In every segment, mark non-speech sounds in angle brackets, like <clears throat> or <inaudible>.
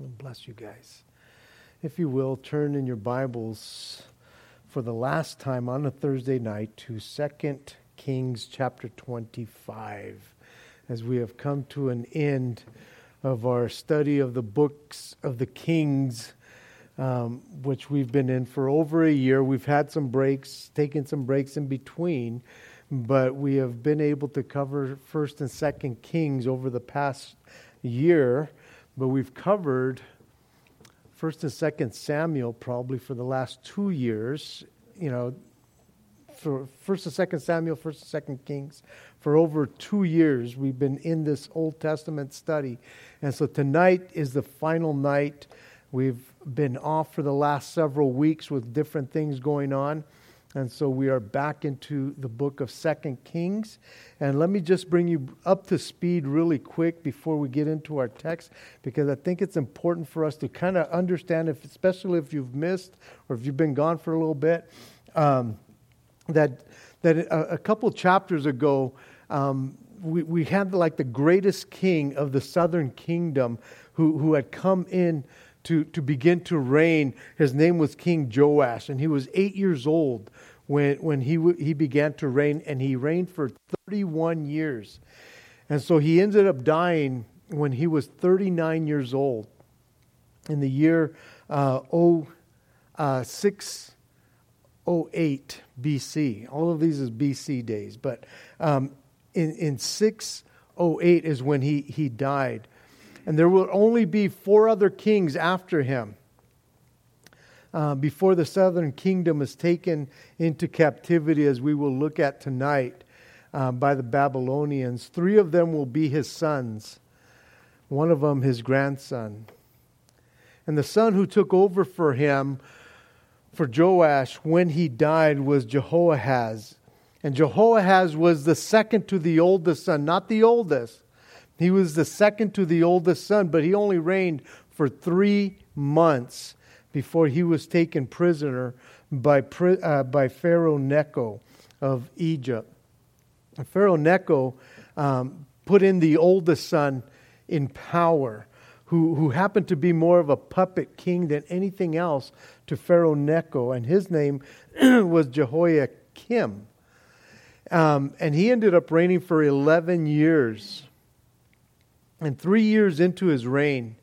Bless you guys. If you will, turn in your Bibles for the last time on a Thursday night to 2 Kings chapter 25 as we have come to an end of our study of the books of the Kings, um, which we've been in for over a year. We've had some breaks, taken some breaks in between, but we have been able to cover 1st and 2nd Kings over the past year but we've covered First and Second Samuel probably for the last two years. You know, for First and Second Samuel, First and Second Kings, for over two years we've been in this Old Testament study, and so tonight is the final night. We've been off for the last several weeks with different things going on. And so we are back into the book of Second Kings. And let me just bring you up to speed really quick before we get into our text, because I think it's important for us to kind of understand, if, especially if you've missed or if you've been gone for a little bit, um, that, that a, a, couple chapters ago, um, we, we had like the greatest king of the southern kingdom who, who had come in to, to begin to reign. His name was King Joash, and he was eight years old when, when he, he began to reign, and he reigned for 31 years. And so he ended up dying when he was 39 years old in the year uh, uh, 608 BC. All of these is BC days, but um, in, in 608 is when he, he died and there will only be four other kings after him uh, before the southern kingdom is taken into captivity, as we will look at tonight uh, by the Babylonians. Three of them will be his sons, one of them his grandson. And the son who took over for him, for Joash, when he died, was Jehoahaz. And Jehoahaz was the second to the oldest son, not the oldest. He was the second to the oldest son, but he only reigned for three months before he was taken prisoner by, uh, by Pharaoh Necho of Egypt. Pharaoh Necho um, put in the oldest son in power, who, who happened to be more of a puppet king than anything else to Pharaoh Necho, and his name <clears throat> was Jehoiakim. Um, and he ended up reigning for 11 years. And three years into his reign,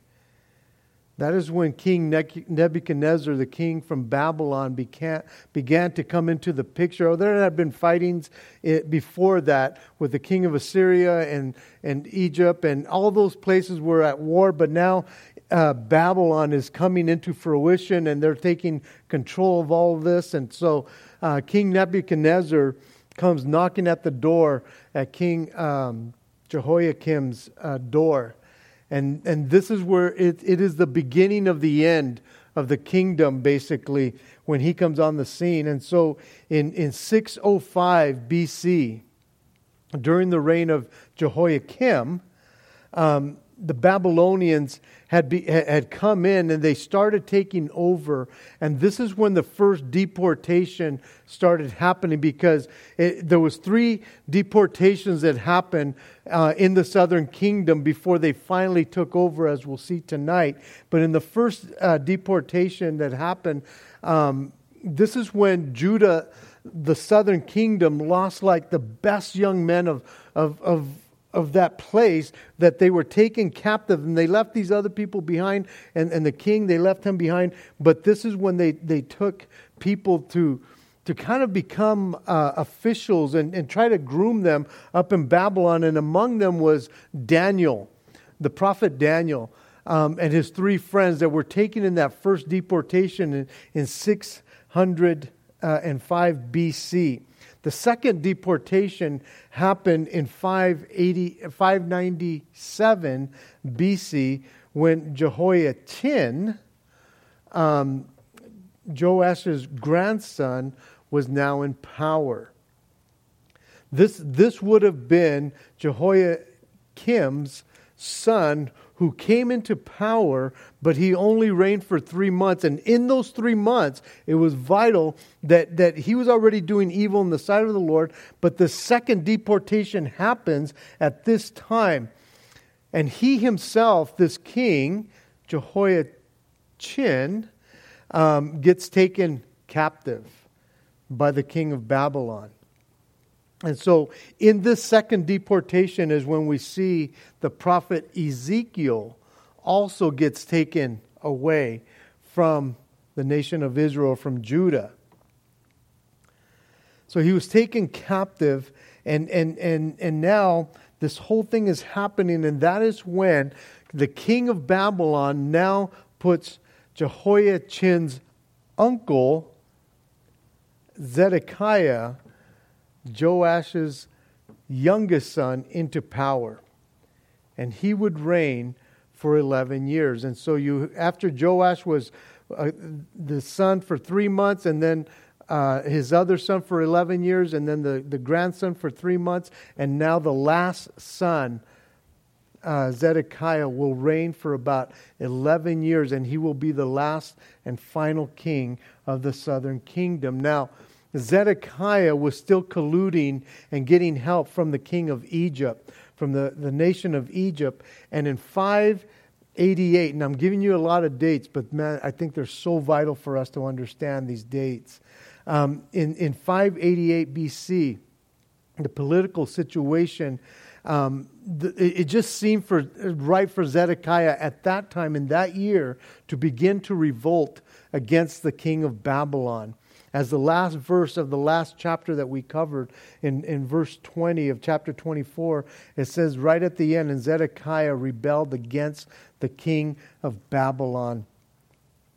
that is when King Nebuchadnezzar, the king from Babylon, began, began to come into the picture. Oh, there had been fightings eh, before that with the king of Assyria and, and Egypt, and all those places were at war, but now uh, Babylon is coming into fruition and they're taking control of all of this. And so uh, King Nebuchadnezzar comes knocking at the door at King um, Jehoiakim's uh, door. And, and this is where it, it is the beginning of the end of the kingdom, basically, when he comes on the scene. And so in, in 605 BC, during the reign of Jehoiakim, um, the Babylonians had, be, had come in and they started taking over. And this is when the first deportation started happening because it, there was three deportations that happened uh, in the southern kingdom before they finally took over, as we'll see tonight. But in the first uh, deportation that happened, um, this is when Judah, the southern kingdom, lost like the best young men of, of, of of that place that they were taken captive and they left these other people behind and, and the king they left him behind. But this is when they, they took people to to kind of become uh, officials and, and try to groom them up in babylon. And among them was daniel the prophet daniel um, and his three friends that were taken in that first deportation in, in 605 bc the second deportation happened in 597 BC when Jehoiachin, um, Joash's grandson, was now in power. This, this would have been Jehoiakim's son who came into power, but he only reigned for three months. And in those three months, it was vital that, that he was already doing evil in the sight of the Lord, but the second deportation happens at this time. And he himself, this king, Jehoiachin um, gets taken captive by the king of Babylon. And so, in this second deportation, is when we see the prophet Ezekiel also gets taken away from the nation of Israel, from Judah. So he was taken captive, and, and, and, and now this whole thing is happening, and that is when the king of Babylon now puts Jehoiachin's uncle, Zedekiah, Joash's youngest son, into power. And he would reign for 11 years. And so you, after Joash was uh, the son for three months, and then uh, his other son for 11 years, and then the, the grandson for three months, and now the last son, uh, Zedekiah, will reign for about 11 years, and he will be the last and final king of the southern kingdom. Now, Zedekiah was still colluding and getting help from the king of Egypt, from the, the nation of Egypt. And in 588, and I'm giving you a lot of dates, but man, I think they're so vital for us to understand these dates. Um, in, in 588 BC, the political situation, um, the, it just seemed for, right for Zedekiah at that time in that year to begin to revolt against the king of Babylon. As the last verse of the last chapter that we covered in, in verse 20 of chapter 24, it says right at the end, and Zedekiah rebelled against the king of Babylon.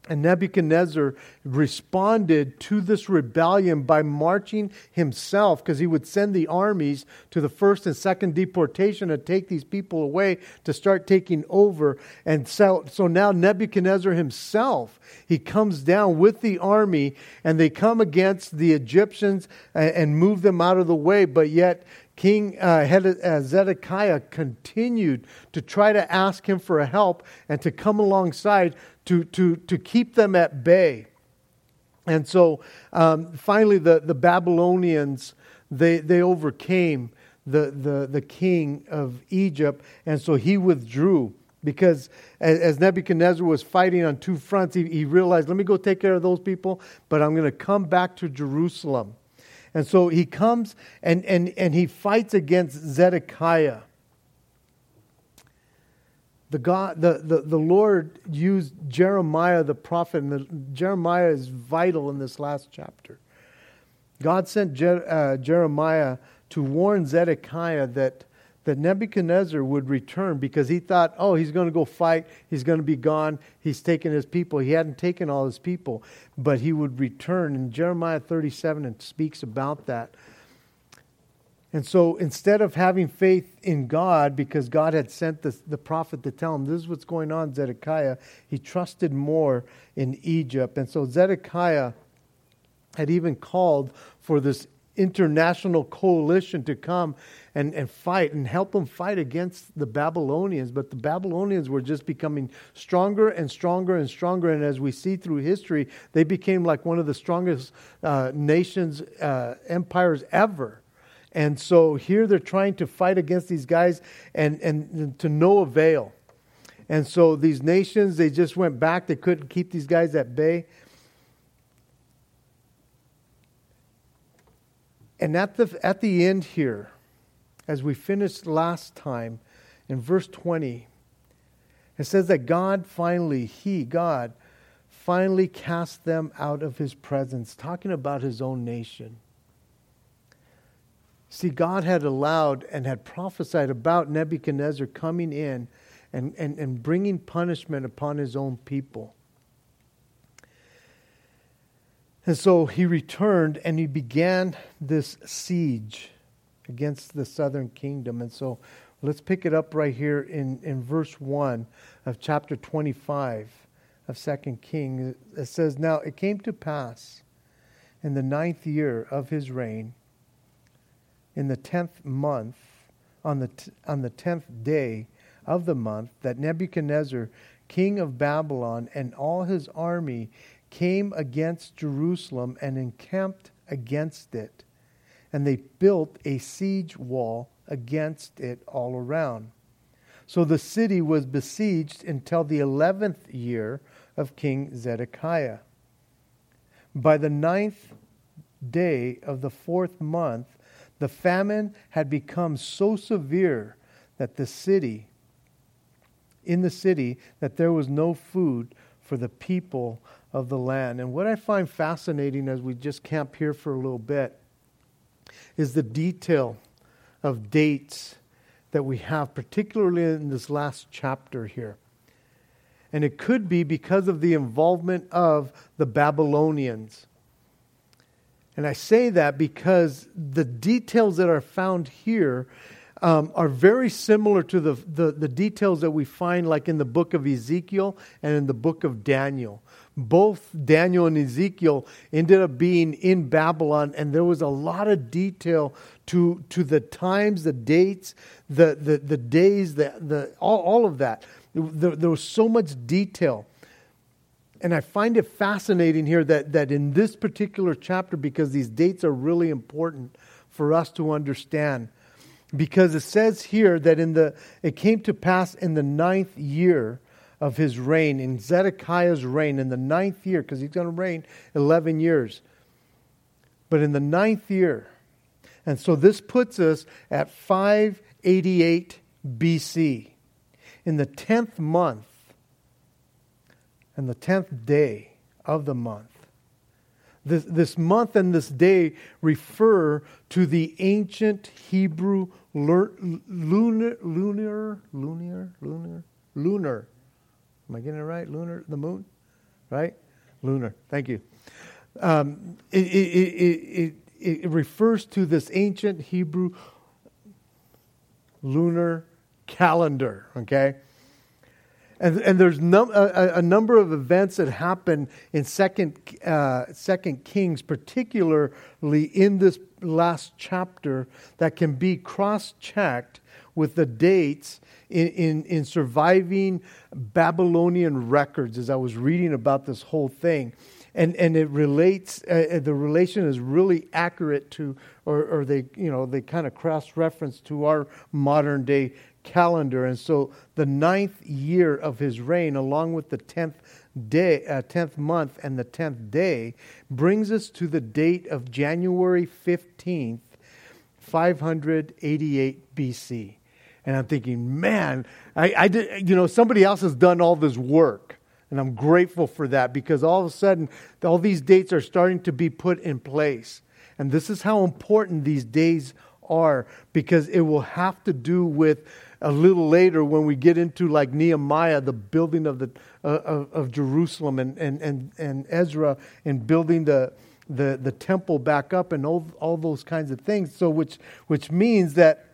And Nebuchadnezzar responded to this rebellion by marching himself, because he would send the armies to the first and second deportation to take these people away to start taking over. And so, so now Nebuchadnezzar himself, he comes down with the army, and they come against the Egyptians and, and move them out of the way. But yet King uh, uh, Zedekiah continued to try to ask him for help and to come alongside to, to, to keep them at bay. And so um, finally, the, the Babylonians, they, they overcame the, the, the king of Egypt, and so he withdrew. Because as, Nebuchadnezzar was fighting on two fronts, he, he realized, let me go take care of those people, but I'm going to come back to Jerusalem. And so he comes and, and, and he fights against Zedekiah. The, God, the, the, the Lord used Jeremiah the prophet, and the, Jeremiah is vital in this last chapter. God sent Je, uh, Jeremiah to warn Zedekiah that that Nebuchadnezzar would return because he thought, oh, he's going to go fight. He's going to be gone. He's taken his people. He hadn't taken all his people, but he would return. And Jeremiah 37 and speaks about that. And so instead of having faith in God, because God had sent the, the prophet to tell him, this is what's going on, Zedekiah, he trusted more in Egypt. And so Zedekiah had even called for this international coalition to come and, and fight and help them fight against the Babylonians. But the Babylonians were just becoming stronger and stronger and stronger. And as we see through history, they became like one of the strongest uh, nations, uh, empires ever. And so here they're trying to fight against these guys and, and to no avail. And so these nations, they just went back. They couldn't keep these guys at bay. And at the, at the end here, as we finished last time in verse 20, it says that God finally, He, God, finally cast them out of His presence, talking about His own nation. See, God had allowed and had prophesied about Nebuchadnezzar coming in and, and, and bringing punishment upon his own people. And so he returned and he began this siege against the southern kingdom. And so let's pick it up right here in, in verse 1 of chapter 25 of Second King. It says, Now it came to pass in the ninth year of his reign, in the tenth month, on the, t- on the tenth day of the month, that Nebuchadnezzar, king of Babylon, and all his army came against Jerusalem and encamped against it. And they built a siege wall against it all around. So the city was besieged until the 11th year of King Zedekiah. By the ninth day of the fourth month, the famine had become so severe that the city, in the city, that there was no food for the people of the land. And what I find fascinating as we just camp here for a little bit is the detail of dates that we have, particularly in this last chapter here. And it could be because of the involvement of the Babylonians. And I say that because the details that are found here um, are very similar to the, the, the, details that we find, like in the book of Ezekiel and in the book of Daniel. Both Daniel and Ezekiel ended up being in Babylon, and there was a lot of detail to, to the times, the dates, the, the, the days, the, the, all, all of that. There, there was so much detail. And I find it fascinating here that, that in this particular chapter, because these dates are really important for us to understand, because it says here that in the it came to pass in the ninth year of his reign, in Zedekiah's reign, in the ninth year, because he's going to reign 11 years. But in the ninth year, and so this puts us at 588 BC. In the 10th month, and the 10th day of the month, this, this month and this day refer to the ancient Hebrew lunar, lunar, lunar, lunar, lunar, lunar. Am I getting it right? Lunar, the moon, right? Lunar. Thank you. Um, it, it, it, it refers to this ancient Hebrew lunar calendar. Okay. And, and there's num- a, a, number of events that happen in Second, uh, Second Kings, particularly in this last chapter, that can be cross checked with the dates in, in, in surviving Babylonian records as I was reading about this whole thing. And, and it relates, uh, uh the relation is really accurate to, or, or they, you know, they kind of cross reference to our modern day calendar. And so the ninth year of his reign, along with the tenth day, uh, tenth month, and the tenth day, brings us to the date of January fifteenth, five hundred eighty-eight BC. And I'm thinking, man, I, I did, you know, somebody else has done all this work. And I'm grateful for that because all of a sudden, all these dates are starting to be put in place. And this is how important these days are because it will have to do with a little later when we get into like Nehemiah, the building of, the, uh, of, of, Jerusalem, and, and, and, and Ezra, and building the, the, the temple back up, and all, all those kinds of things. So, which, which means that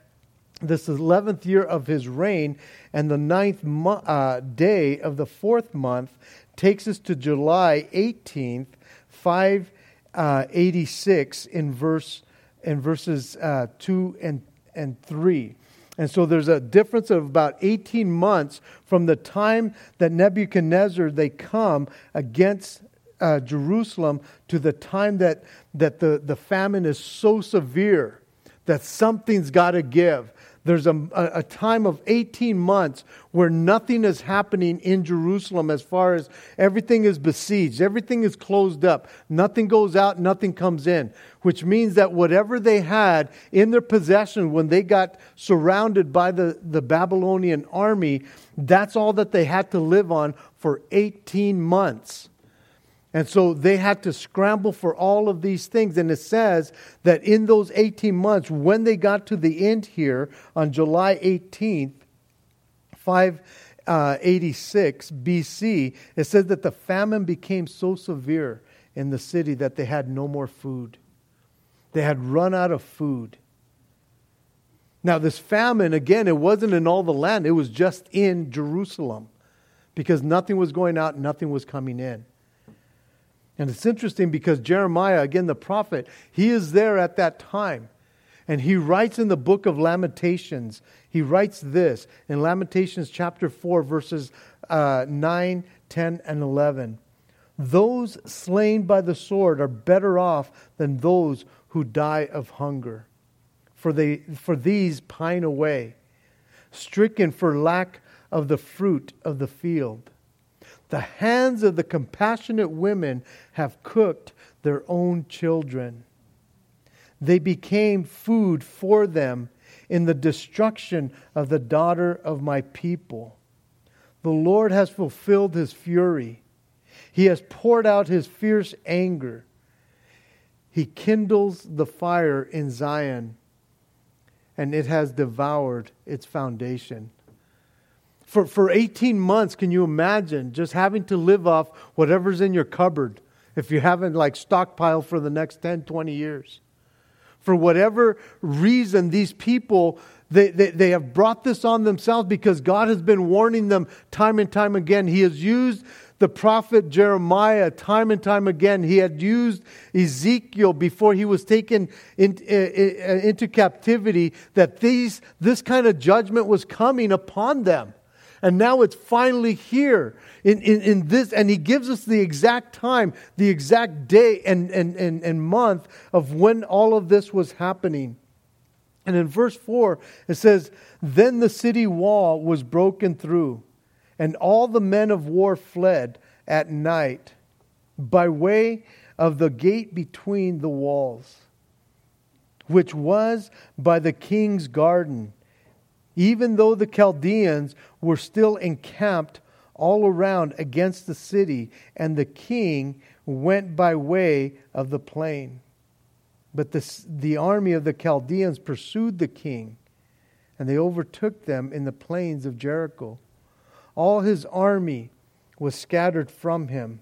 this 11th year of his reign and the ninth mo- uh, day of the fourth month takes us to July 18th, 586, uh, in, verse, in verses uh, 2 and, and 3. And so there's a difference of about 18 months from the time that Nebuchadnezzar they come against uh, Jerusalem to the time that, that the, the famine is so severe that something's got to give. There's a, a, time of 18 months where nothing is happening in Jerusalem as far as everything is besieged, everything is closed up, nothing goes out, nothing comes in, which means that whatever they had in their possession when they got surrounded by the, the Babylonian army, that's all that they had to live on for 18 months. And so they had to scramble for all of these things. And it says that in those 18 months, when they got to the end here on July 18th, 586 uh, BC, it says that the famine became so severe in the city that they had no more food. They had run out of food. Now, this famine, again, it wasn't in all the land, it was just in Jerusalem because nothing was going out, nothing was coming in. And it's interesting because Jeremiah, again, the prophet, he is there at that time. And he writes in the book of Lamentations, he writes this in Lamentations chapter 4, verses uh, 9, 10, and 11. Those slain by the sword are better off than those who die of hunger, for, they, for these pine away. stricken for lack of the fruit of the field. The hands of the compassionate women have cooked their own children. They became food for them in the destruction of the daughter of my people. The Lord has fulfilled his fury. He has poured out his fierce anger. He kindles the fire in Zion, and it has devoured its foundation. For, for 18 months, can you imagine just having to live off whatever's in your cupboard if you haven't like stockpiled for the next 10, 20 years? For whatever reason, these people, they, they, they have brought this on themselves because God has been warning them time and time again. He has used the prophet Jeremiah time and time again. He had used Ezekiel before he was taken in, in, into captivity that these, this kind of judgment was coming upon them. And now it's finally here in, in, in, this, and he gives us the exact time, the exact day and, and, and, and month of when all of this was happening. And in verse 4, it says, Then the city wall was broken through and all the men of war fled at night by way of the gate between the walls, which was by the king's garden, even though the Chaldeans were still encamped all around against the city, and the king went by way of the plain. But the, the army of the Chaldeans pursued the king, and they overtook them in the plains of Jericho. All his army was scattered from him.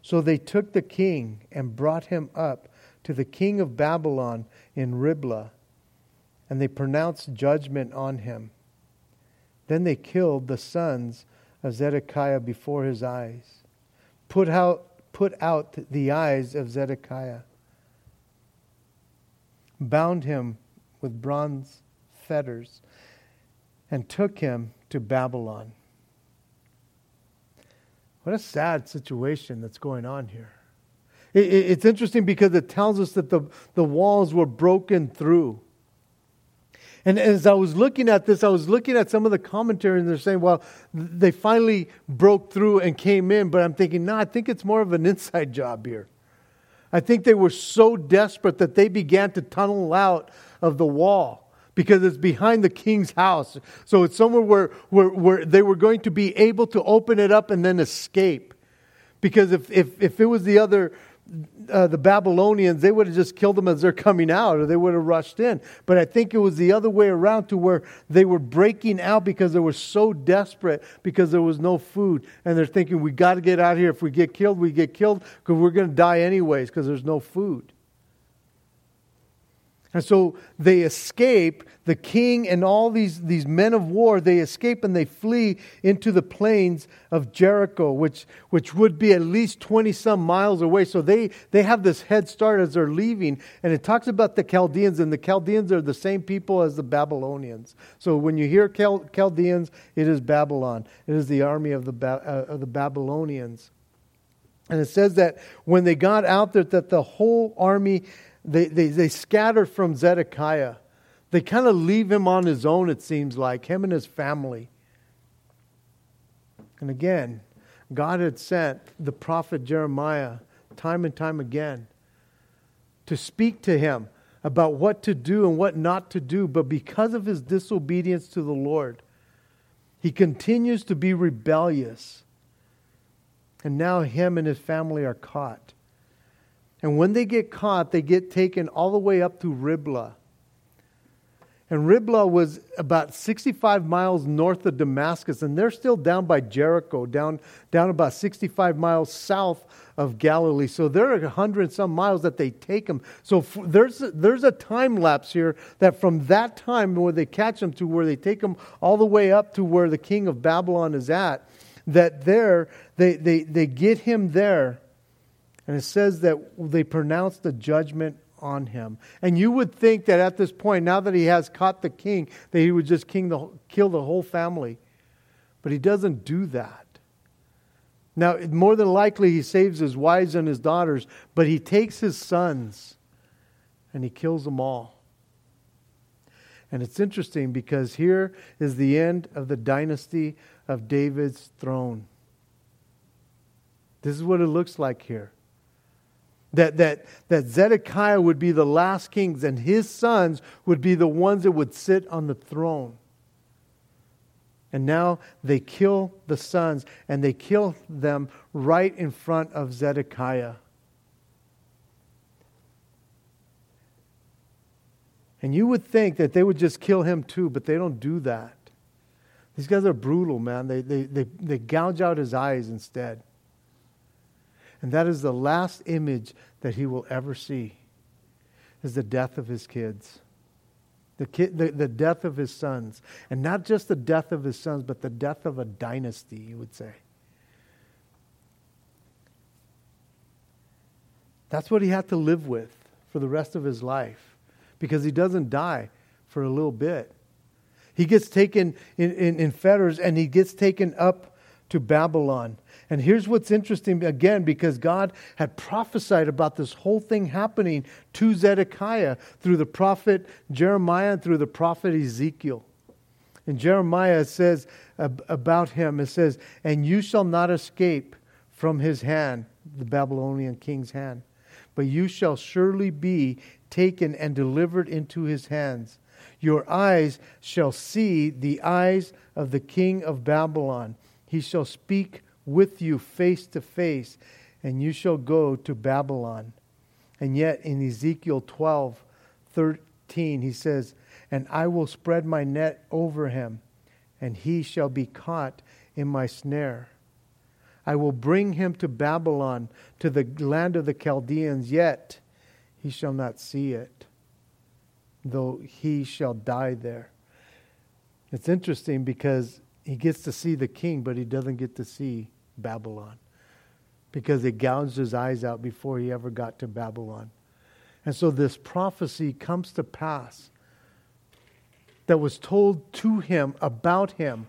So they took the king and brought him up to the king of Babylon in Riblah, and they pronounced judgment on him. Then they killed the sons of Zedekiah before his eyes, put out, put out the eyes of Zedekiah, bound him with bronze fetters, and took him to Babylon. What a sad situation that's going on here. It, it, it's interesting because it tells us that the, the walls were broken through. And as I was looking at this, I was looking at some of the commentary, and they're saying, well, they finally broke through and came in. But I'm thinking, no, I think it's more of an inside job here. I think they were so desperate that they began to tunnel out of the wall because it's behind the king's house. So it's somewhere where, where, where they were going to be able to open it up and then escape. Because if, if, if it was the other, uh, the Babylonians, they would have just killed them as they're coming out or they would have rushed in. But I think it was the other way around to where they were breaking out because they were so desperate because there was no food. And they're thinking, we got to get out of here. If we get killed, we get killed because we're going to die anyways because there's no food. And so they escape, the king and all these, these men of war, they escape and they flee into the plains of Jericho, which, which would be at least 20 some miles away. So they, they have this head start as they're leaving. And it talks about the Chaldeans, and the Chaldeans are the same people as the Babylonians. So when you hear Chal- Chaldeans, it is Babylon, it is the army of the, ba- uh, of the Babylonians. And it says that when they got out there, that the whole army they, they, they scatter from Zedekiah. They kind of leave him on his own, it seems like, him and his family. And again, God had sent the prophet Jeremiah time and time again to speak to him about what to do and what not to do. But because of his disobedience to the Lord, he continues to be rebellious. And now him and his family are caught. And when they get caught, they get taken all the way up to Riblah. And Riblah was about 65 miles north of Damascus, and they're still down by Jericho, down, down about 65 miles south of Galilee. So there are 100 some miles that they take them. So f- there's, a, there's a time lapse here that from that time where they catch them to where they take them all the way up to where the king of Babylon is at, that there, they, they, they get him there and it says that they pronounced the judgment on him. And you would think that at this point, now that he has caught the king, that he would just the, kill the whole family. But he doesn't do that. Now, more than likely, he saves his wives and his daughters, but he takes his sons and he kills them all. And it's interesting because here is the end of the dynasty of David's throne. This is what it looks like here. That, that, that Zedekiah would be the last king, and his sons would be the ones that would sit on the throne. And now they kill the sons, and they kill them right in front of Zedekiah. And you would think that they would just kill him too, but they don't do that. These guys are brutal, man. They, they, they, they gouge out his eyes instead. And that is the last image that he will ever see is the death of his kids. The, the, the death of his sons. And not just the death of his sons, but the death of a dynasty, you would say. That's what he had to live with for the rest of his life because he doesn't die for a little bit. He gets taken in, in, in fetters and he gets taken up to Babylon. And here's what's interesting again, because God had prophesied about this whole thing happening to Zedekiah through the prophet Jeremiah and through the prophet Ezekiel. And Jeremiah, says about him, it says, And you shall not escape from his hand, the Babylonian king's hand, but you shall surely be taken and delivered into his hands. Your eyes shall see the eyes of the king of Babylon. He shall speak with you face to face, and you shall go to Babylon. And yet in Ezekiel 12, 13, he says, And I will spread my net over him, and he shall be caught in my snare. I will bring him to Babylon, to the land of the Chaldeans, yet he shall not see it, though he shall die there. It's interesting because he gets to see the king, but he doesn't get to see Babylon because they gouged his eyes out before he ever got to Babylon. And so this prophecy comes to pass that was told to him about him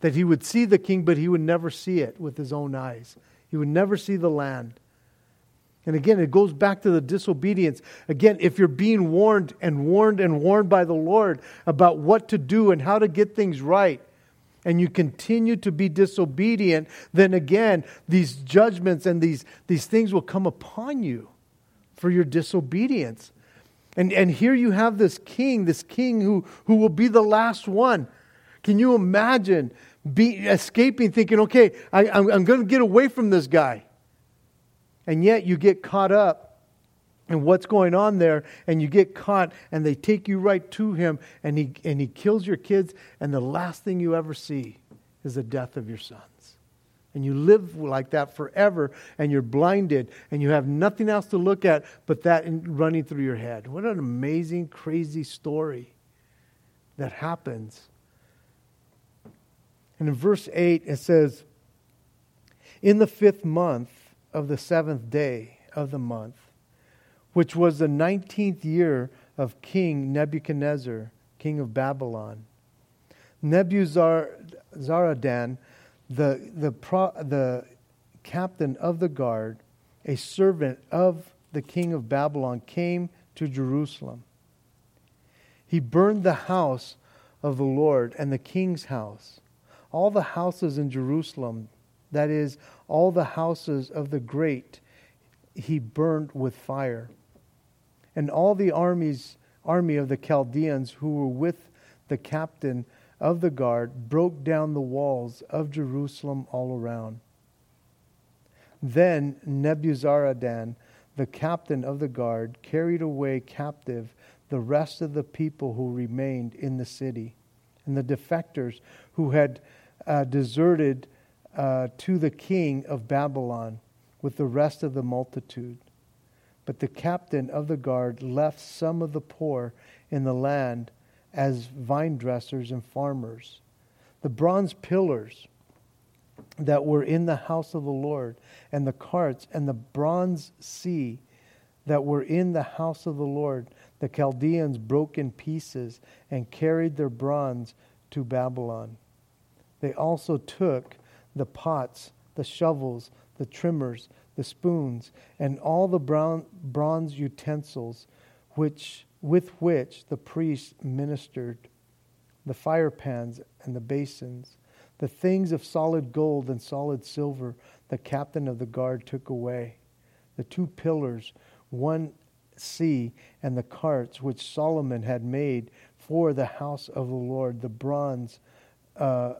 that he would see the king, but he would never see it with his own eyes. He would never see the land. And again, it goes back to the disobedience. Again, if you're being warned and warned and warned by the Lord about what to do and how to get things right, and you continue to be disobedient, then again, these judgments and these, these things will come upon you for your disobedience. And, and here you have this king, this king who, who will be the last one. Can you imagine be, escaping, thinking, okay, I, I'm, I'm going to get away from this guy? And yet you get caught up and what's going on there and you get caught and they take you right to him and he and he kills your kids and the last thing you ever see is the death of your sons. And you live like that forever and you're blinded and you have nothing else to look at but that running through your head. What an amazing crazy story that happens. And in verse 8 it says in the fifth month of the seventh day of the month which was the 19th year of King Nebuchadnezzar, king of Babylon. Nebuzaradan, the, the, pro, the captain of the guard, a servant of the king of Babylon, came to Jerusalem. He burned the house of the Lord and the king's house, all the houses in Jerusalem, that is, all the houses of the great, he burned with fire and all the armies, army of the Chaldeans who were with the captain of the guard broke down the walls of Jerusalem all around. Then Nebuzaradan, the captain of the guard, carried away captive the rest of the people who remained in the city, and the defectors who had uh, deserted uh, to the king of Babylon with the rest of the multitude. But the captain of the guard left some of the poor in the land as vine dressers and farmers. The bronze pillars that were in the house of the Lord, and the carts and the bronze sea that were in the house of the Lord, the Chaldeans broke in pieces and carried their bronze to Babylon. They also took the pots, the shovels, the trimmers, the spoons, and all the brown, bronze utensils which with which the priests ministered, the fire pans and the basins, the things of solid gold and solid silver, the captain of the guard took away. The two pillars, one sea, and the carts which Solomon had made for the house of the Lord, the bronze uh,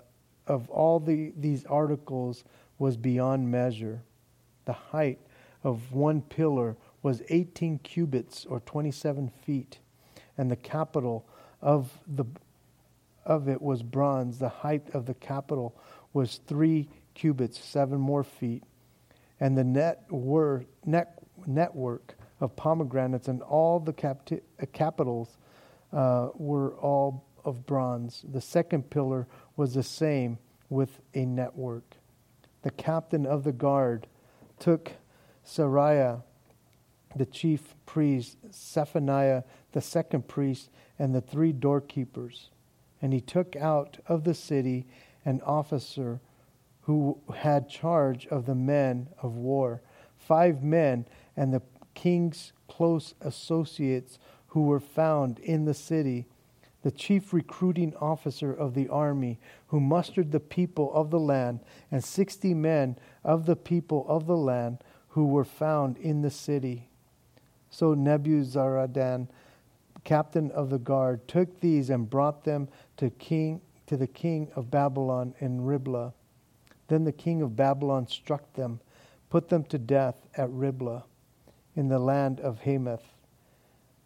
of all the, these articles was beyond measure. The height of one pillar was 18 cubits or 27 feet, and the capital of the of it was bronze. The height of the capital was three cubits, seven more feet, and the net were, net, network of pomegranates and all the capti- uh, capitals uh, were all of bronze. The second pillar was the same with a network. The captain of the guard took Seraiah, the chief priest, Zephaniah, the second priest, and the three doorkeepers. And he took out of the city an officer who had charge of the men of war, five men, and the king's close associates who were found in the city the chief recruiting officer of the army, who mustered the people of the land, and sixty men of the people of the land who were found in the city. So Nebuzaradan, captain of the guard, took these and brought them to king to the king of Babylon in Riblah. Then the king of Babylon struck them, put them to death at Riblah, in the land of Hamath.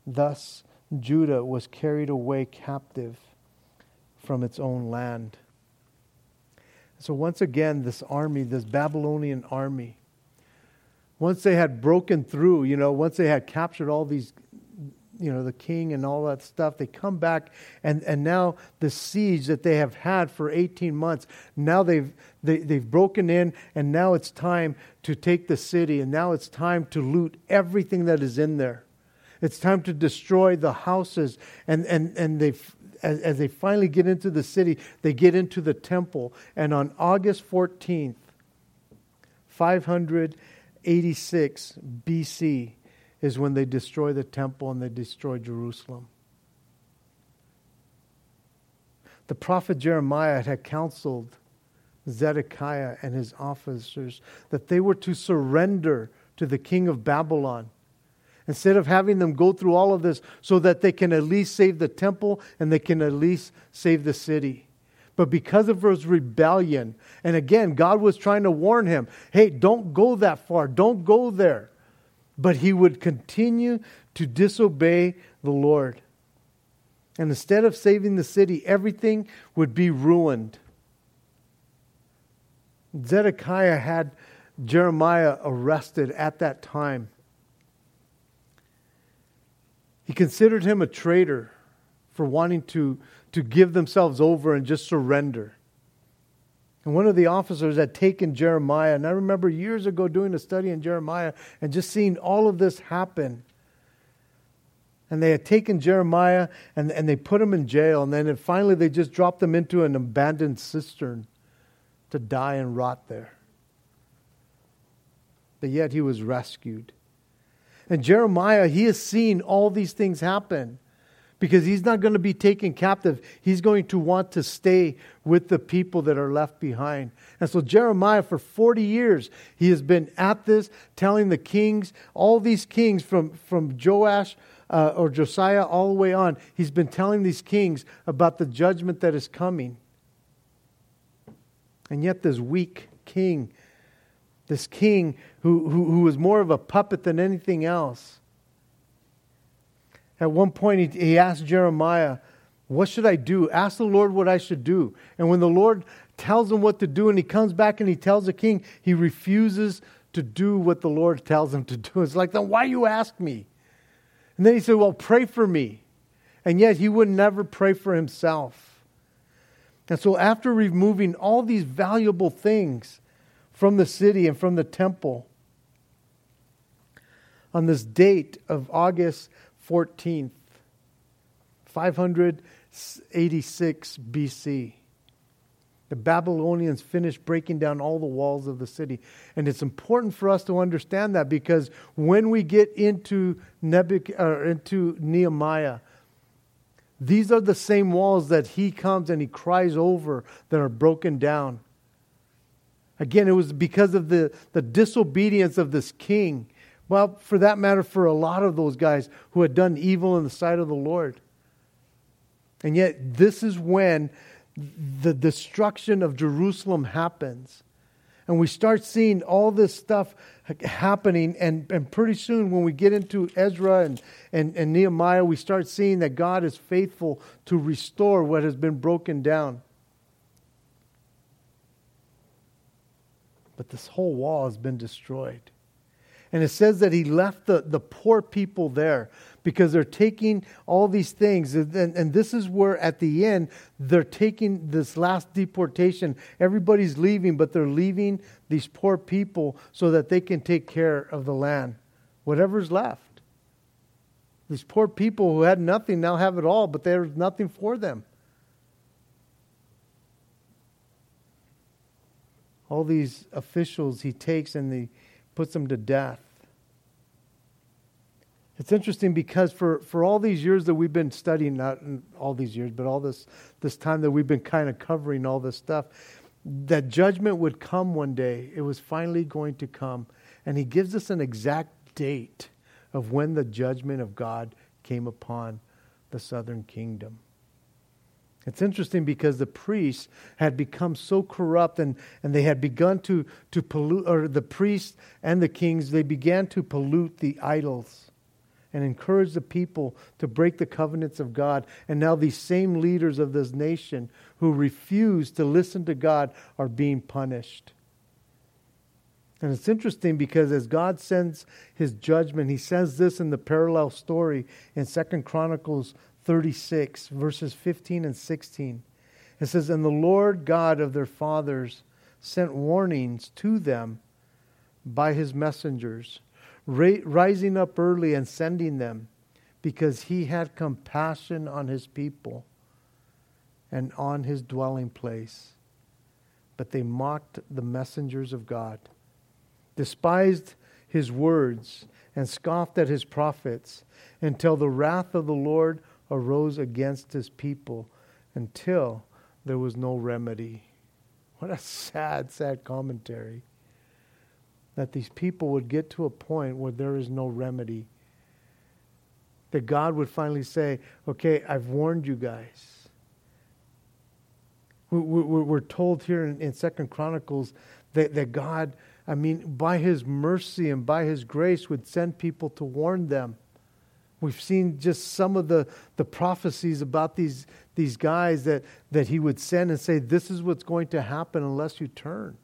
Thus Judah was carried away captive from its own land. So, once again, this army, this Babylonian army, once they had broken through, you know, once they had captured all these, you know, the king and all that stuff, they come back and, and now the siege that they have had for 18 months, now they've, they, they've broken in and now it's time to take the city and now it's time to loot everything that is in there. It's time to destroy the houses. And, and, and they, as, as they finally get into the city, they get into the temple. And on August 14th, 586 BC, is when they destroy the temple and they destroy Jerusalem. The prophet Jeremiah had counseled Zedekiah and his officers that they were to surrender to the king of Babylon instead of having them go through all of this so that they can at least save the temple and they can at least save the city. But because of his rebellion, and again, God was trying to warn him hey, don't go that far, don't go there. But he would continue to disobey the Lord. And instead of saving the city, everything would be ruined. Zedekiah had Jeremiah arrested at that time. He considered him a traitor for wanting to, to give themselves over and just surrender. And one of the officers had taken Jeremiah, and I remember years ago doing a study in Jeremiah and just seeing all of this happen. And they had taken Jeremiah and, and they put him in jail, and then finally they just dropped him into an abandoned cistern to die and rot there. But yet he was rescued. And Jeremiah, he has seen all these things happen because he's not going to be taken captive. He's going to want to stay with the people that are left behind. And so, Jeremiah, for 40 years, he has been at this, telling the kings, all these kings from, from Joash uh, or Josiah all the way on, he's been telling these kings about the judgment that is coming. And yet, this weak king this king who, who, who was more of a puppet than anything else. At one point, he, he asked Jeremiah, What should I do? Ask the Lord what I should do. And when the Lord tells him what to do and he comes back and he tells the king, he refuses to do what the Lord tells him to do. It's like, then why you ask me? And then he said, Well, pray for me. And yet he would never pray for himself. And so, after removing all these valuable things, from the city and from the temple. On this date of August 14th, 586 BC, The Babylonians finished breaking down all the walls of the city. And it's important for us to understand that because when we get into, Nebuch- uh, into Nehemiah, these are the same walls that he comes and he cries over that are broken down. Again, it was because of the, the disobedience of this king. Well, for that matter, for a lot of those guys who had done evil in the sight of the Lord. And yet, this is when the destruction of Jerusalem happens. And we start seeing all this stuff happening. And, and pretty soon, when we get into Ezra and, and, and Nehemiah, we start seeing that God is faithful to restore what has been broken down. But this whole wall has been destroyed. And it says that he left the, the poor people there because they're taking all these things. And, and this is where, at the end, they're taking this last deportation. Everybody's leaving, but they're leaving these poor people so that they can take care of the land, whatever's left. These poor people who had nothing now have it all, but there's nothing for them. All these officials he takes and he puts them to death. It's interesting because for, for all these years that we've been studying, not all these years, but all this, this time that we've been kind of covering all this stuff, that judgment would come one day. It was finally going to come. And he gives us an exact date of when the judgment of God came upon the southern kingdom. It's interesting because the priests had become so corrupt and, and they had begun to, to pollute, or the priests and the kings, they began to pollute the idols and encourage the people to break the covenants of God. And now these same leaders of this nation who refuse to listen to God are being punished. And it's interesting because as God sends his judgment, he says this in the parallel story in Second Chronicles 36, verses 15 and 16. It says, And the Lord God of their fathers sent warnings to them by his messengers rising up early and sending them because he had compassion on his people and on his dwelling place. But they mocked the messengers of God, despised his words, and scoffed at his prophets until the wrath of the Lord arose against his people until there was no remedy. What a sad, sad commentary that these people would get to a point where there is no remedy. That God would finally say, okay, I've warned you guys. We're told here in Second Chronicles that, God, I mean, by his mercy and by his grace, would send people to warn them. We've seen just some of the, the prophecies about these, these guys that, that he would send and say, This is what's going to happen unless you turn.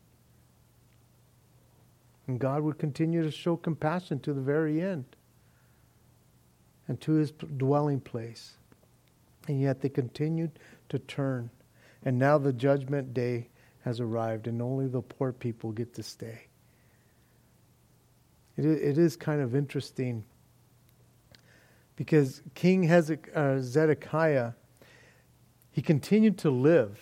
And God would continue to show compassion to the very end and to his dwelling place. And yet they continued to turn. And now the judgment day has arrived, and only the poor people get to stay. It is kind of interesting because King uh, Zedekiah, he continued to live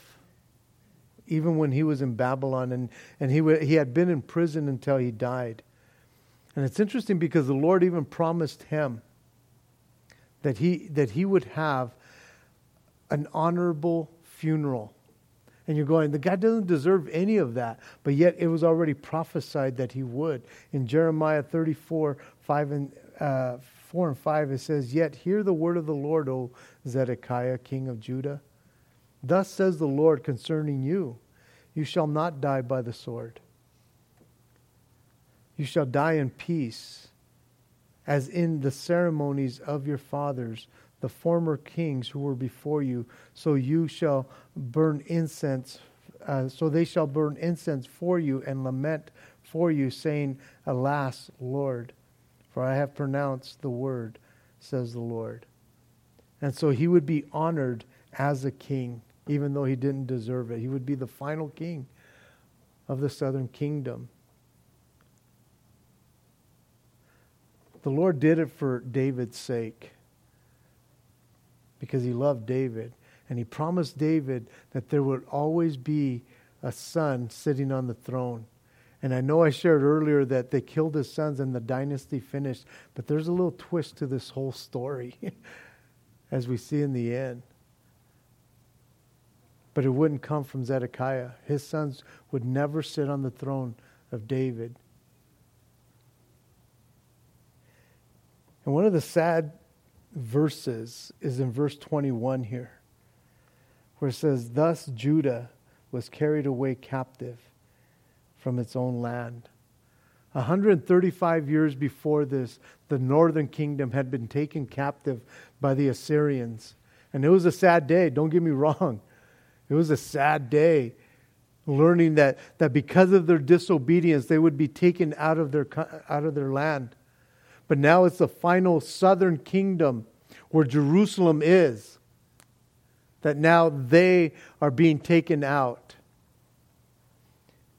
even when he was in Babylon, and, and he, he had been in prison until he died. And it's interesting because the Lord even promised him that he, that he would have an honorable funeral. And you're going, the guy doesn't deserve any of that. But yet it was already prophesied that he would. In Jeremiah 34, 5 and, uh, 4 and 5, it says, Yet hear the word of the Lord, O Zedekiah, king of Judah. Thus says the Lord concerning you You shall not die by the sword. You shall die in peace, as in the ceremonies of your fathers, the former kings who were before you. So you shall burn incense, uh, so they shall burn incense for you and lament for you, saying, Alas, Lord, for I have pronounced the word, says the Lord. And so he would be honored as a king even though he didn't deserve it. He would be the final king of the southern kingdom. The Lord did it for David's sake because he loved David. And he promised David that there would always be a son sitting on the throne. And I know I shared earlier that they killed his sons and the dynasty finished, but there's a little twist to this whole story <laughs> as we see in the end. But it wouldn't come from Zedekiah. His sons would never sit on the throne of David. And one of the sad verses is in verse 21 here, where it says, Thus Judah was carried away captive from its own land. 135 years before this, the northern kingdom had been taken captive by the Assyrians. And it was a sad day, don't get me wrong. It was a sad day learning that, that because of their disobedience, they would be taken out of, their, out of their land. But now it's the final southern kingdom where Jerusalem is, that now they are being taken out.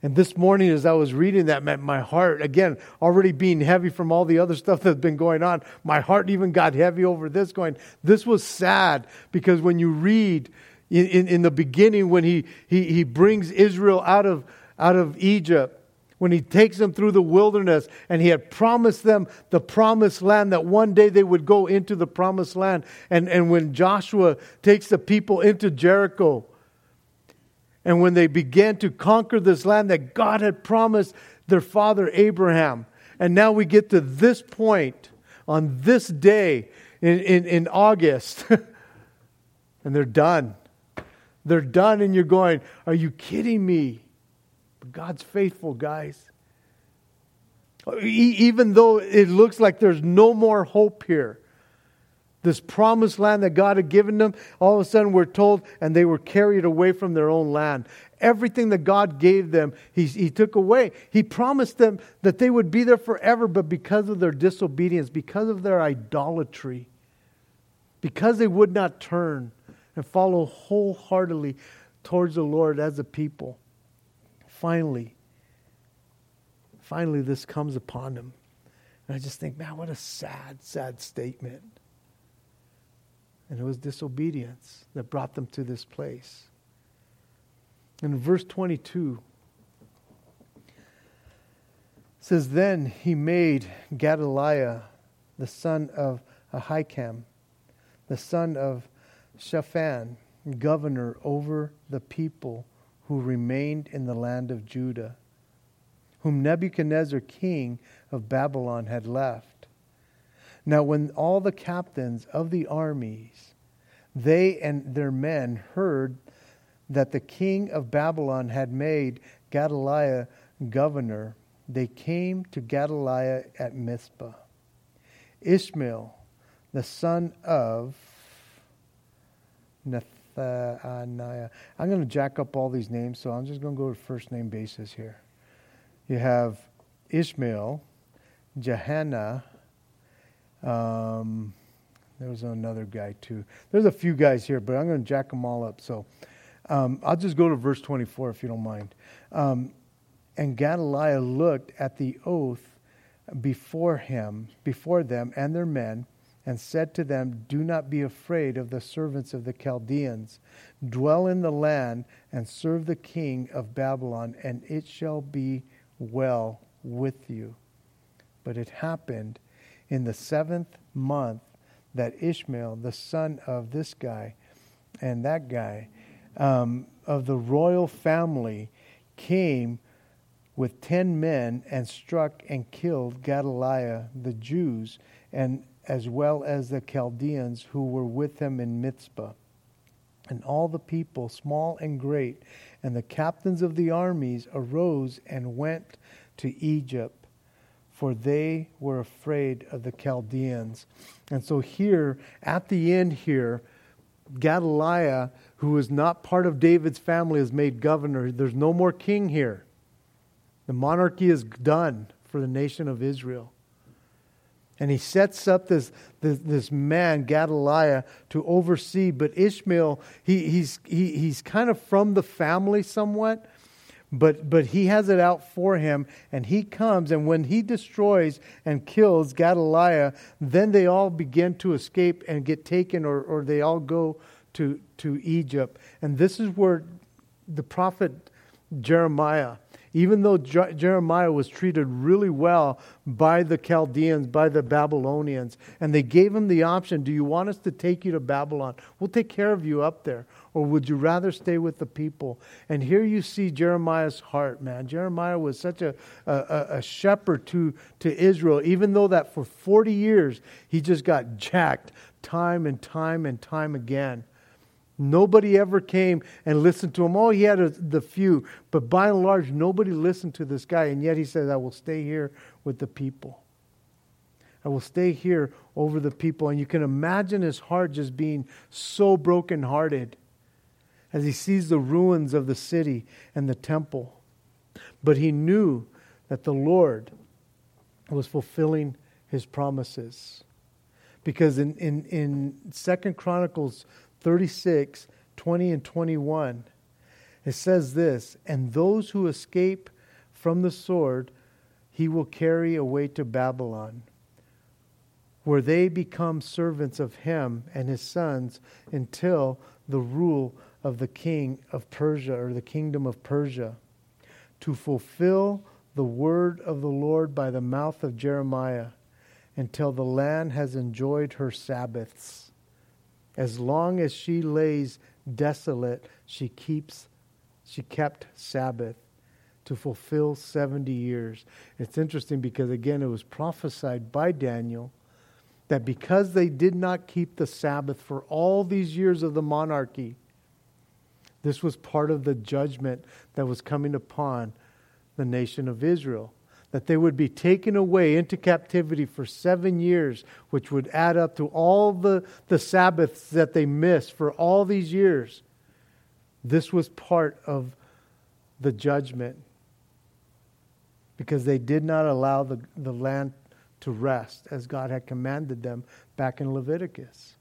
And this morning, as I was reading that, my heart, again, already being heavy from all the other stuff that's been going on, my heart even got heavy over this, going, this was sad because when you read in, in, in the beginning, when he, he, he brings Israel out of, out of Egypt, when he takes them through the wilderness and he had promised them the promised land that one day they would go into the promised land. And, and when Joshua takes the people into Jericho, and when they began to conquer this land that God had promised their father Abraham. And now we get to this point on this day in, in, in August, <laughs> and they're done. They're done, and you're going, Are you kidding me? But God's faithful, guys. Even though it looks like there's no more hope here, this promised land that God had given them, all of a sudden we're told, and they were carried away from their own land. Everything that God gave them, he, he took away. He promised them that they would be there forever, but because of their disobedience, because of their idolatry, because they would not turn and follow wholeheartedly towards the Lord as a people, finally, finally this comes upon them. And I just think, man, what a sad, sad statement. And it was disobedience that brought them to this place. In verse 22, says, Then he made Gedaliah, the son of Ahikam, the son of Shaphan, governor over the people who remained in the land of Judah, whom Nebuchadnezzar, king of Babylon, had left. Now, when all the captains of the armies, they and their men, heard that the king of Babylon had made Gedaliah governor, they came to Gedaliah at Mizpah. Ishmael, the son of Nethaniah. I'm going to jack up all these names, so I'm just going to go to first name basis here. You have Ishmael, Johanna, um, there was another guy too. There's a few guys here, but I'm going to jack them all up. So um, I'll just go to verse 24 if you don't mind. Um, and Gedaliah looked at the oath before him, before them and their men, and said to them, Do not be afraid of the servants of the Chaldeans. Dwell in the land and serve the king of Babylon, and it shall be well with you. But it happened in the seventh month that Ishmael, the son of this guy and that guy, um, of the royal family, came with ten men and struck and killed Gedaliah, the Jews, and as well as the Chaldeans who were with him in Mizpah. And all the people, small and great, and the captains of the armies arose and went to Egypt for they were afraid of the Chaldeans. And so, here at the end, here, Gedaliah, who is not part of David's family, is made governor. There's no more king here. The monarchy is done for the nation of Israel. And he sets up this, this, this, man, Gedaliah, to oversee. But Ishmael, he, he's, he, he's kind of from the family somewhat. But, but he has it out for him, and he comes, and when he destroys and kills Gedaliah, then they all begin to escape and get taken, or, or they all go to, to Egypt. And this is where the prophet Jeremiah, even though Je- Jeremiah was treated really well by the Chaldeans, by the Babylonians, and they gave him the option do you want us to take you to Babylon? We'll take care of you up there. Or would you rather stay with the people? And here you see Jeremiah's heart, man. Jeremiah was such a, a, a shepherd to, to Israel, even though that for 40 years he just got jacked time and time and time again. Nobody ever came and listened to him. Oh, he had a, the few, but by and large, nobody listened to this guy. And yet he says, I will stay here with the people. I will stay here over the people. And you can imagine his heart just being so brokenhearted as he sees the ruins of the city and the temple. But he knew that the Lord was fulfilling his promises. Because in, in, in 2 Chronicles 36, 20, and 21, it says this And those who escape from the sword, he will carry away to Babylon, where they become servants of him and his sons until the rule of the king of Persia or the kingdom of Persia, to fulfill the word of the Lord by the mouth of Jeremiah until the land has enjoyed her Sabbaths. As long as she lays desolate, she keeps she kept Sabbath to fulfill 70 years. It's interesting because again it was prophesied by Daniel that because they did not keep the Sabbath for all these years of the monarchy, this was part of the judgment that was coming upon the nation of Israel that they would be taken away into captivity for seven years, which would add up to all the, the Sabbaths that they missed for all these years. This was part of the judgment because they did not allow the, the land to rest as God had commanded them back in Leviticus.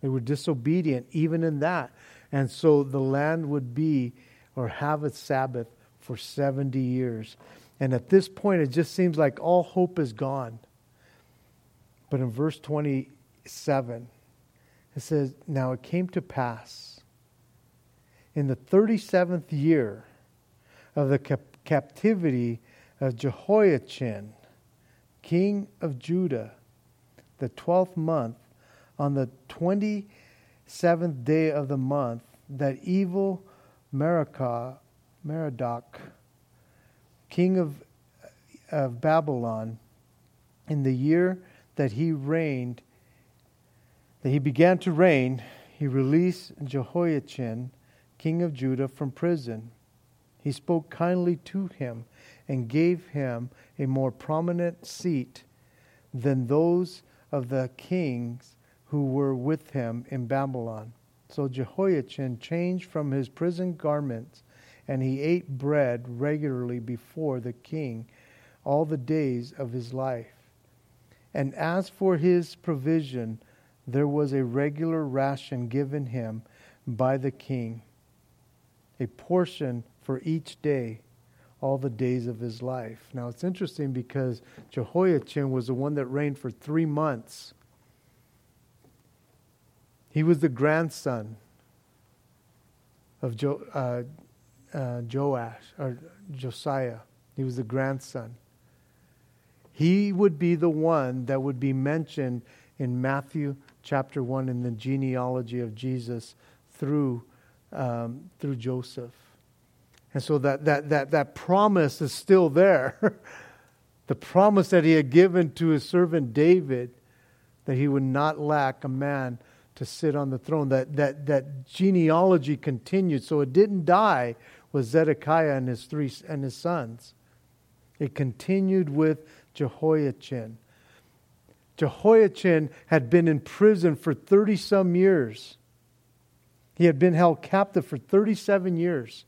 They were disobedient even in that. And so the land would be or have a Sabbath for 70 years. And at this point, it just seems like all hope is gone. But in verse 27, it says, Now it came to pass in the 37th year of the cap- captivity of Jehoiachin, king of Judah, the 12th month, on the 27th day of the month, that evil Merodach king of, of Babylon, in the year that he reigned, that he began to reign, he released Jehoiachin, king of Judah, from prison. He spoke kindly to him and gave him a more prominent seat than those of the kings who were with him in Babylon. So Jehoiachin changed from his prison garments and he ate bread regularly before the king all the days of his life. And as for his provision, there was a regular ration given him by the king, a portion for each day, all the days of his life. Now it's interesting because Jehoiachin was the one that reigned for three months. He was the grandson of jo- uh, uh, Joash or Josiah. He was the grandson. He would be the one that would be mentioned in Matthew chapter 1 in the genealogy of Jesus through, um, through Joseph. And so that, that, that, that promise is still there. <laughs> the promise that he had given to his servant David that he would not lack a man to sit on the throne. That, that, that genealogy continued. So it didn't die with Zedekiah and his three and his sons. It continued with Jehoiachin. Jehoiachin had been in prison for 30 some years. He had been held captive for 37 years.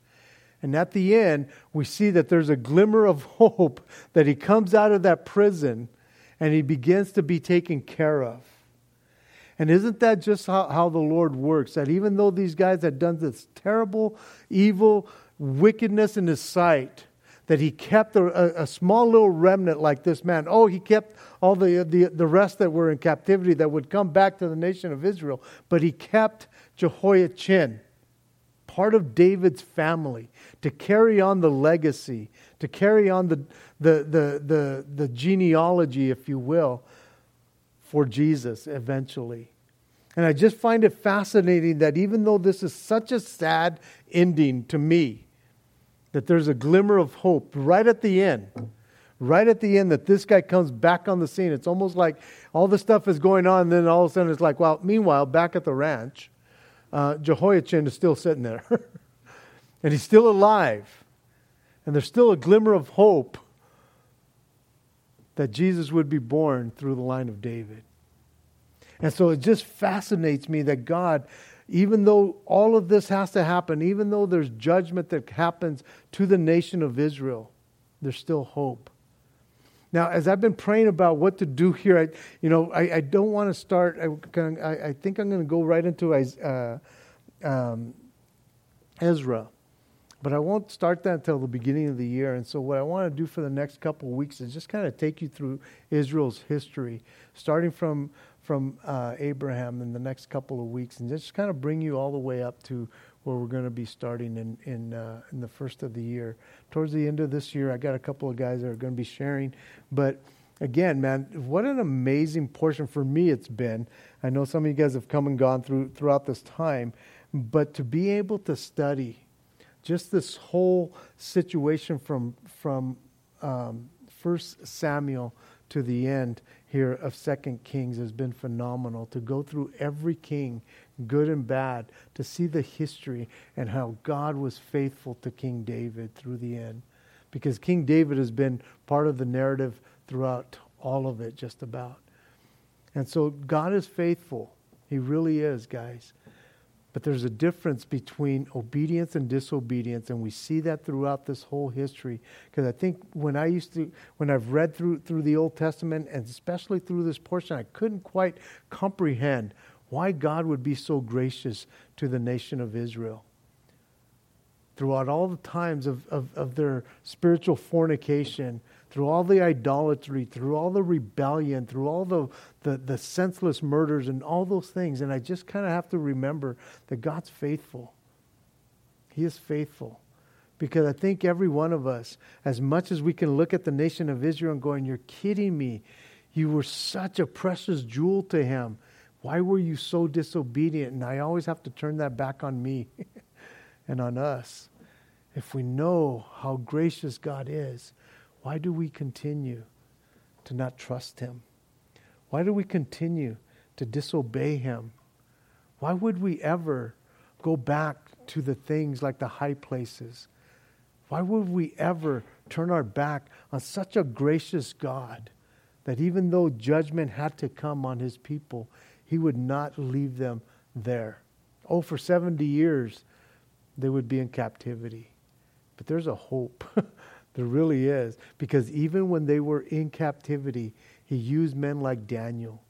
And at the end, we see that there's a glimmer of <laughs> hope that he comes out of that prison and he begins to be taken care of. And isn't that just how, how the Lord works? That even though these guys had done this terrible, evil, wickedness in his sight, that he kept a, a, small little remnant like this man. Oh, he kept all the, the, the rest that were in captivity that would come back to the nation of Israel. But he kept Jehoiachin, part of David's family, to carry on the legacy, to carry on the, the, the, the, the genealogy, if you will, for Jesus eventually. And I just find it fascinating that even though this is such a sad ending to me, that there's a glimmer of hope right at the end. Right at the end, that this guy comes back on the scene. It's almost like all the stuff is going on, and then all of a sudden it's like, well, meanwhile, back at the ranch, uh, Jehoiachin is still sitting there. <laughs> and he's still alive. And there's still a glimmer of hope that Jesus would be born through the line of David. And so it just fascinates me that God, even though all of this has to happen, even though there's judgment that happens to the nation of Israel, there's still hope. Now, as I've been praying about what to do here, I, you know, I, I don't want to start. I, I, think I'm going to go right into uh, um, Ezra, but I won't start that until the beginning of the year. And so, what I want to do for the next couple of weeks is just kind of take you through Israel's history, starting from from uh, Abraham in the next couple of weeks, and just kind of bring you all the way up to where we're going to be starting in in uh, in the first of the year. Towards the end of this year, I got a couple of guys that are going to be sharing, but again, man, what an amazing portion for me it's been. I know some of you guys have come and gone through throughout this time, but to be able to study just this whole situation from from um, First Samuel to the end here of Second Kings has been phenomenal. To go through every king, good and bad, to see the history and how God was faithful to King David through the end. Because King David has been part of the narrative throughout all of it, just about. And so God is faithful. He really is, guys. But there's a difference between obedience and disobedience, and we see that throughout this whole history. Because I think when I used to, when I've read through through the Old Testament, and especially through this portion, I couldn't quite comprehend why God would be so gracious to the nation of Israel throughout all the times of, of, of their spiritual fornication, through all the idolatry, through all the rebellion, through all the, the, the senseless murders and all those things. And I just kind of have to remember that God's faithful. He is faithful. Because I think every one of us, as much as we can look at the nation of Israel and going, You're kidding me. You were such a precious jewel to him. Why were you so disobedient? And I always have to turn that back on me <laughs> and on us. If we know how gracious God is, why do we continue to not trust Him? Why do we continue to disobey Him? Why would we ever go back to the things like the high places? Why would we ever turn our back on such a gracious God that even though judgment had to come on His people, He would not leave them there? Oh, for 70 years, they would be in captivity. But there's a hope <laughs> There really is. Because even when they were in captivity, he used men like Daniel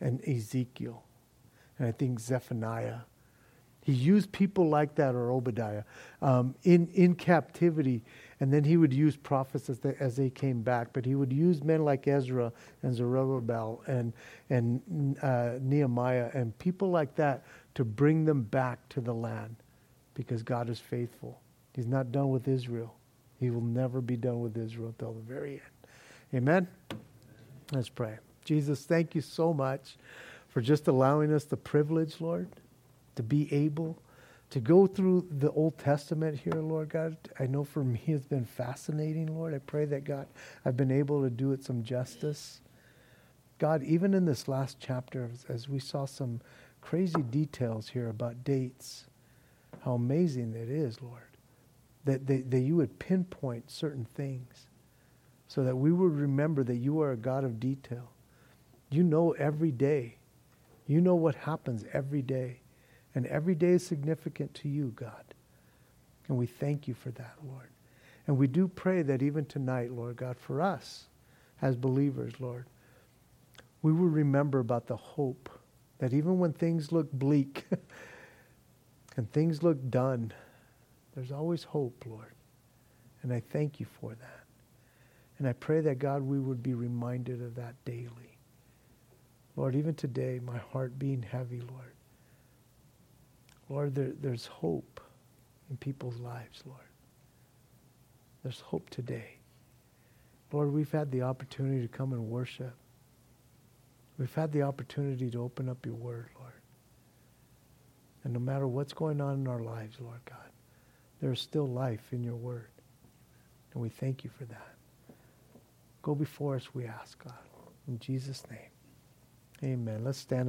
and Ezekiel, and I think Zephaniah. He used people like that, or Obadiah, um, in, in captivity, and then he would use prophets as they, as they came back. But he would use men like Ezra and Zerubbabel and, and uh, Nehemiah and people like that to bring them back to the land because God is faithful. He's not done with Israel. He will never be done with Israel until the very end. Amen? Let's pray. Jesus, thank you so much for just allowing us the privilege, Lord, to be able to go through the Old Testament here, Lord God. I know for me it's been fascinating, Lord. I pray that, God, I've been able to do it some justice. God, even in this last chapter, as we saw some crazy details here about dates, how amazing it is, Lord that, that, that you would pinpoint certain things so that we would remember that you are a God of detail. You know every day. You know what happens every day. And every day is significant to you, God. And we thank you for that, Lord. And we do pray that even tonight, Lord God, for us as believers, Lord, we will remember about the hope that even when things look bleak <laughs> and things look done, there's always hope, Lord. And I thank you for that. And I pray that, God, we would be reminded of that daily. Lord, even today, my heart being heavy, Lord. Lord, there, there's hope in people's lives, Lord. There's hope today. Lord, we've had the opportunity to come and worship. We've had the opportunity to open up your word, Lord. And no matter what's going on in our lives, Lord God, there is still life in your word. And we thank you for that. Go before us, we ask, God. In Jesus' name. Amen. Let's stand as